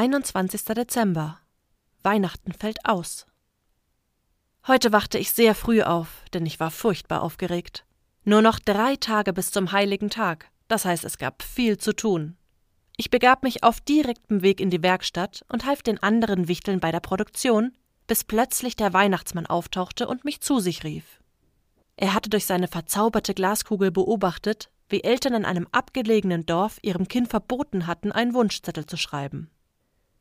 21. Dezember. Weihnachten fällt aus. Heute wachte ich sehr früh auf, denn ich war furchtbar aufgeregt. Nur noch drei Tage bis zum heiligen Tag, das heißt, es gab viel zu tun. Ich begab mich auf direktem Weg in die Werkstatt und half den anderen Wichteln bei der Produktion, bis plötzlich der Weihnachtsmann auftauchte und mich zu sich rief. Er hatte durch seine verzauberte Glaskugel beobachtet, wie Eltern in einem abgelegenen Dorf ihrem Kind verboten hatten, einen Wunschzettel zu schreiben.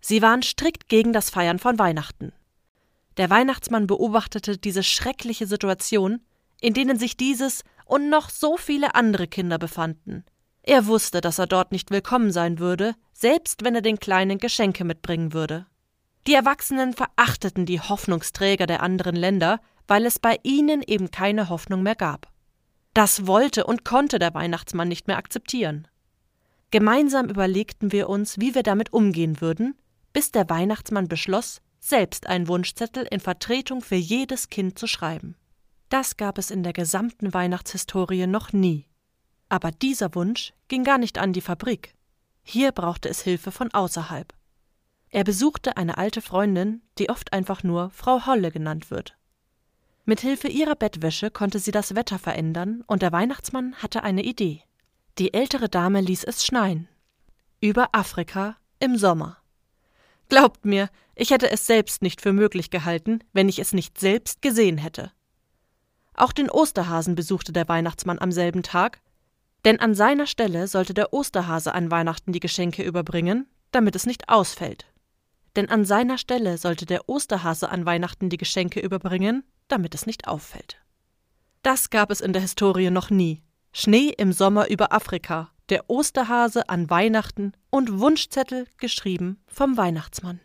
Sie waren strikt gegen das Feiern von Weihnachten. Der Weihnachtsmann beobachtete diese schreckliche Situation, in denen sich dieses und noch so viele andere Kinder befanden. Er wusste, dass er dort nicht willkommen sein würde, selbst wenn er den Kleinen Geschenke mitbringen würde. Die Erwachsenen verachteten die Hoffnungsträger der anderen Länder, weil es bei ihnen eben keine Hoffnung mehr gab. Das wollte und konnte der Weihnachtsmann nicht mehr akzeptieren. Gemeinsam überlegten wir uns, wie wir damit umgehen würden, bis der Weihnachtsmann beschloss, selbst einen Wunschzettel in Vertretung für jedes Kind zu schreiben. Das gab es in der gesamten Weihnachtshistorie noch nie. Aber dieser Wunsch ging gar nicht an die Fabrik. Hier brauchte es Hilfe von außerhalb. Er besuchte eine alte Freundin, die oft einfach nur Frau Holle genannt wird. Mit Hilfe ihrer Bettwäsche konnte sie das Wetter verändern, und der Weihnachtsmann hatte eine Idee. Die ältere Dame ließ es schneien. Über Afrika im Sommer. Glaubt mir, ich hätte es selbst nicht für möglich gehalten, wenn ich es nicht selbst gesehen hätte. Auch den Osterhasen besuchte der Weihnachtsmann am selben Tag, denn an seiner Stelle sollte der Osterhase an Weihnachten die Geschenke überbringen, damit es nicht ausfällt. Denn an seiner Stelle sollte der Osterhase an Weihnachten die Geschenke überbringen, damit es nicht auffällt. Das gab es in der Historie noch nie. Schnee im Sommer über Afrika, der Osterhase an Weihnachten und Wunschzettel geschrieben vom Weihnachtsmann.